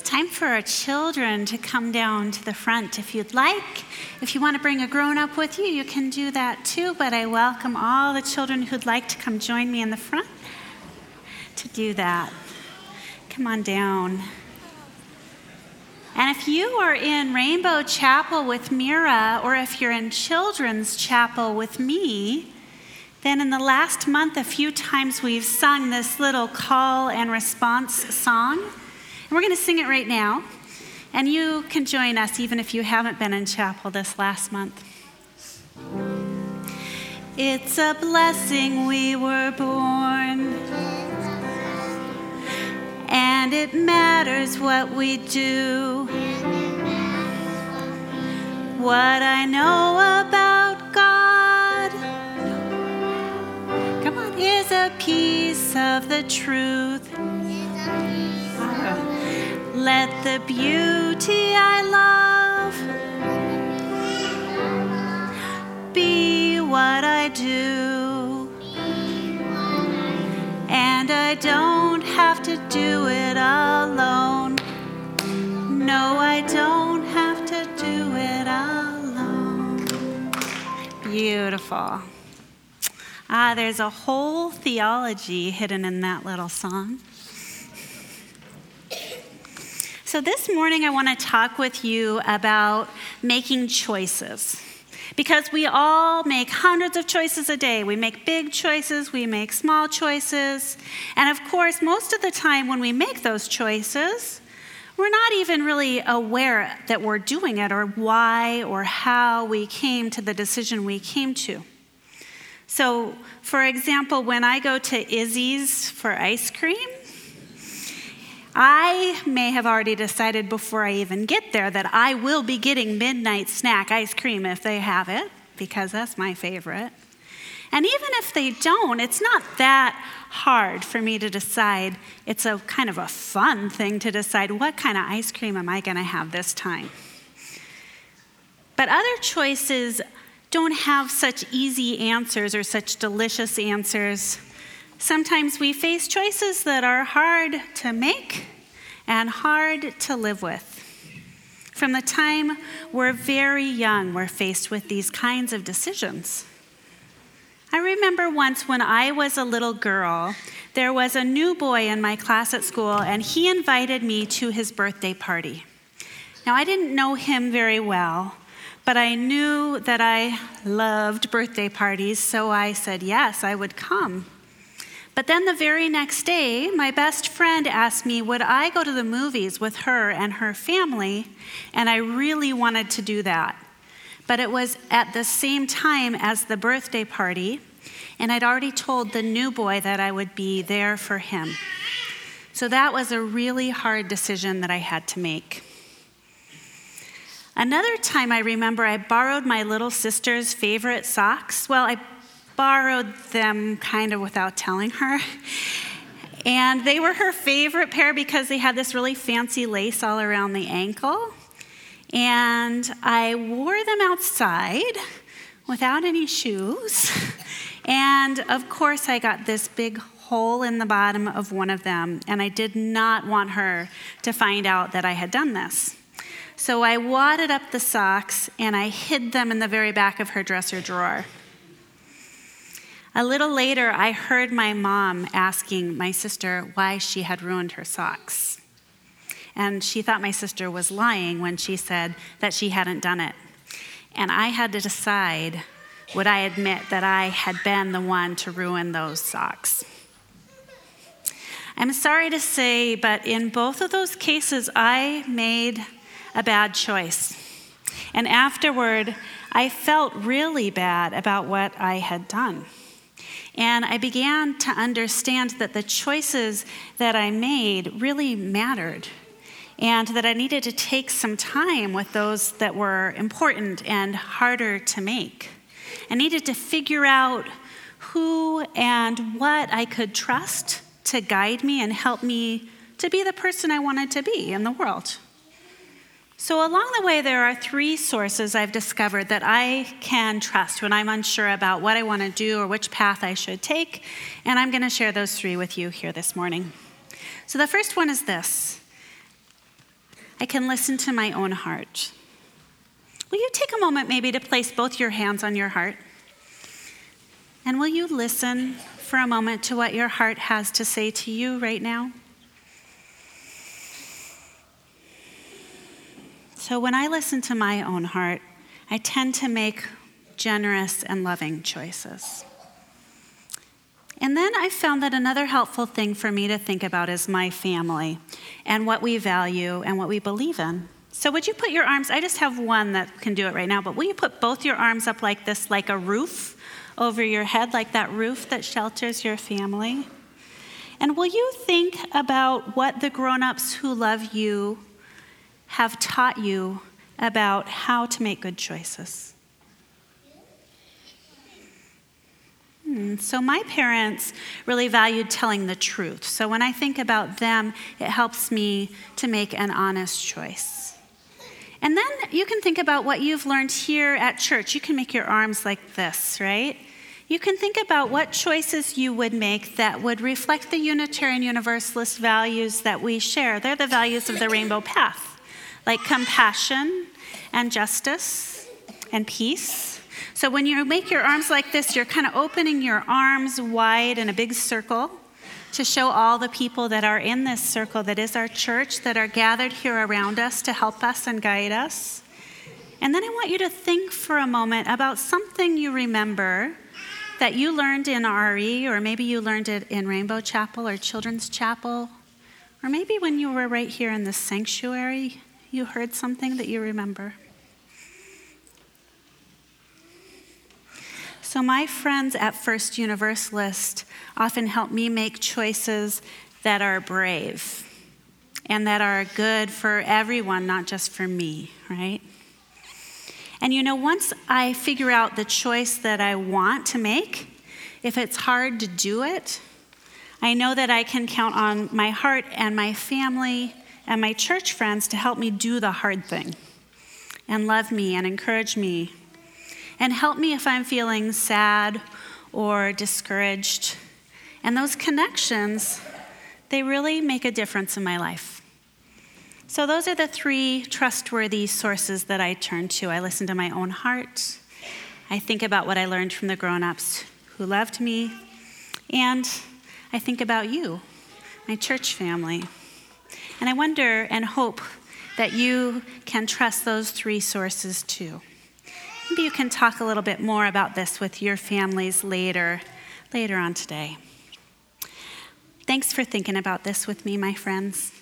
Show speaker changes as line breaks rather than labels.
It's time for our children to come down to the front if you'd like. If you want to bring a grown up with you, you can do that too, but I welcome all the children who'd like to come join me in the front to do that. Come on down. And if you are in Rainbow Chapel with Mira, or if you're in Children's Chapel with me, then in the last month, a few times we've sung this little call and response song. We're going to sing it right now. And you can join us even if you haven't been in chapel this last month. It's a blessing we were born. And it matters what we do. What I know about God come on, is a piece of the truth. Let the beauty I love be what I do. And I don't have to do it alone. No, I don't have to do it alone. Beautiful. Ah, there's a whole theology hidden in that little song. So, this morning I want to talk with you about making choices. Because we all make hundreds of choices a day. We make big choices, we make small choices. And of course, most of the time when we make those choices, we're not even really aware that we're doing it or why or how we came to the decision we came to. So, for example, when I go to Izzy's for ice cream, I may have already decided before I even get there that I will be getting midnight snack ice cream if they have it, because that's my favorite. And even if they don't, it's not that hard for me to decide. It's a kind of a fun thing to decide what kind of ice cream am I going to have this time. But other choices don't have such easy answers or such delicious answers. Sometimes we face choices that are hard to make and hard to live with. From the time we're very young, we're faced with these kinds of decisions. I remember once when I was a little girl, there was a new boy in my class at school, and he invited me to his birthday party. Now, I didn't know him very well, but I knew that I loved birthday parties, so I said yes, I would come. But then the very next day, my best friend asked me, would I go to the movies with her and her family? And I really wanted to do that. But it was at the same time as the birthday party, and I'd already told the new boy that I would be there for him. So that was a really hard decision that I had to make. Another time I remember I borrowed my little sister's favorite socks. Well, I borrowed them kind of without telling her. And they were her favorite pair because they had this really fancy lace all around the ankle. And I wore them outside without any shoes. And of course, I got this big hole in the bottom of one of them, and I did not want her to find out that I had done this. So I wadded up the socks and I hid them in the very back of her dresser drawer. A little later, I heard my mom asking my sister why she had ruined her socks. And she thought my sister was lying when she said that she hadn't done it. And I had to decide would I admit that I had been the one to ruin those socks? I'm sorry to say, but in both of those cases, I made a bad choice. And afterward, I felt really bad about what I had done. And I began to understand that the choices that I made really mattered, and that I needed to take some time with those that were important and harder to make. I needed to figure out who and what I could trust to guide me and help me to be the person I wanted to be in the world. So, along the way, there are three sources I've discovered that I can trust when I'm unsure about what I want to do or which path I should take, and I'm going to share those three with you here this morning. So, the first one is this I can listen to my own heart. Will you take a moment maybe to place both your hands on your heart? And will you listen for a moment to what your heart has to say to you right now? So, when I listen to my own heart, I tend to make generous and loving choices. And then I found that another helpful thing for me to think about is my family and what we value and what we believe in. So, would you put your arms? I just have one that can do it right now, but will you put both your arms up like this, like a roof over your head, like that roof that shelters your family? And will you think about what the grown ups who love you have taught you about how to make good choices? Hmm, so, my parents really valued telling the truth. So, when I think about them, it helps me to make an honest choice. And then you can think about what you've learned here at church. You can make your arms like this, right? You can think about what choices you would make that would reflect the Unitarian Universalist values that we share. They're the values of the Rainbow Path, like compassion and justice and peace. So when you make your arms like this, you're kind of opening your arms wide in a big circle to show all the people that are in this circle that is our church, that are gathered here around us to help us and guide us. And then I want you to think for a moment about something you remember that you learned in RE, or maybe you learned it in Rainbow Chapel or Children's Chapel, or maybe when you were right here in the sanctuary, you heard something that you remember. So, my friends at First Universalist often help me make choices that are brave and that are good for everyone, not just for me, right? And you know, once I figure out the choice that I want to make, if it's hard to do it, I know that I can count on my heart and my family and my church friends to help me do the hard thing and love me and encourage me and help me if I'm feeling sad or discouraged. And those connections, they really make a difference in my life. So, those are the three trustworthy sources that I turn to. I listen to my own heart, I think about what I learned from the grown ups who loved me, and I think about you, my church family. And I wonder and hope that you can trust those three sources too. Maybe you can talk a little bit more about this with your families later, later on today. Thanks for thinking about this with me, my friends.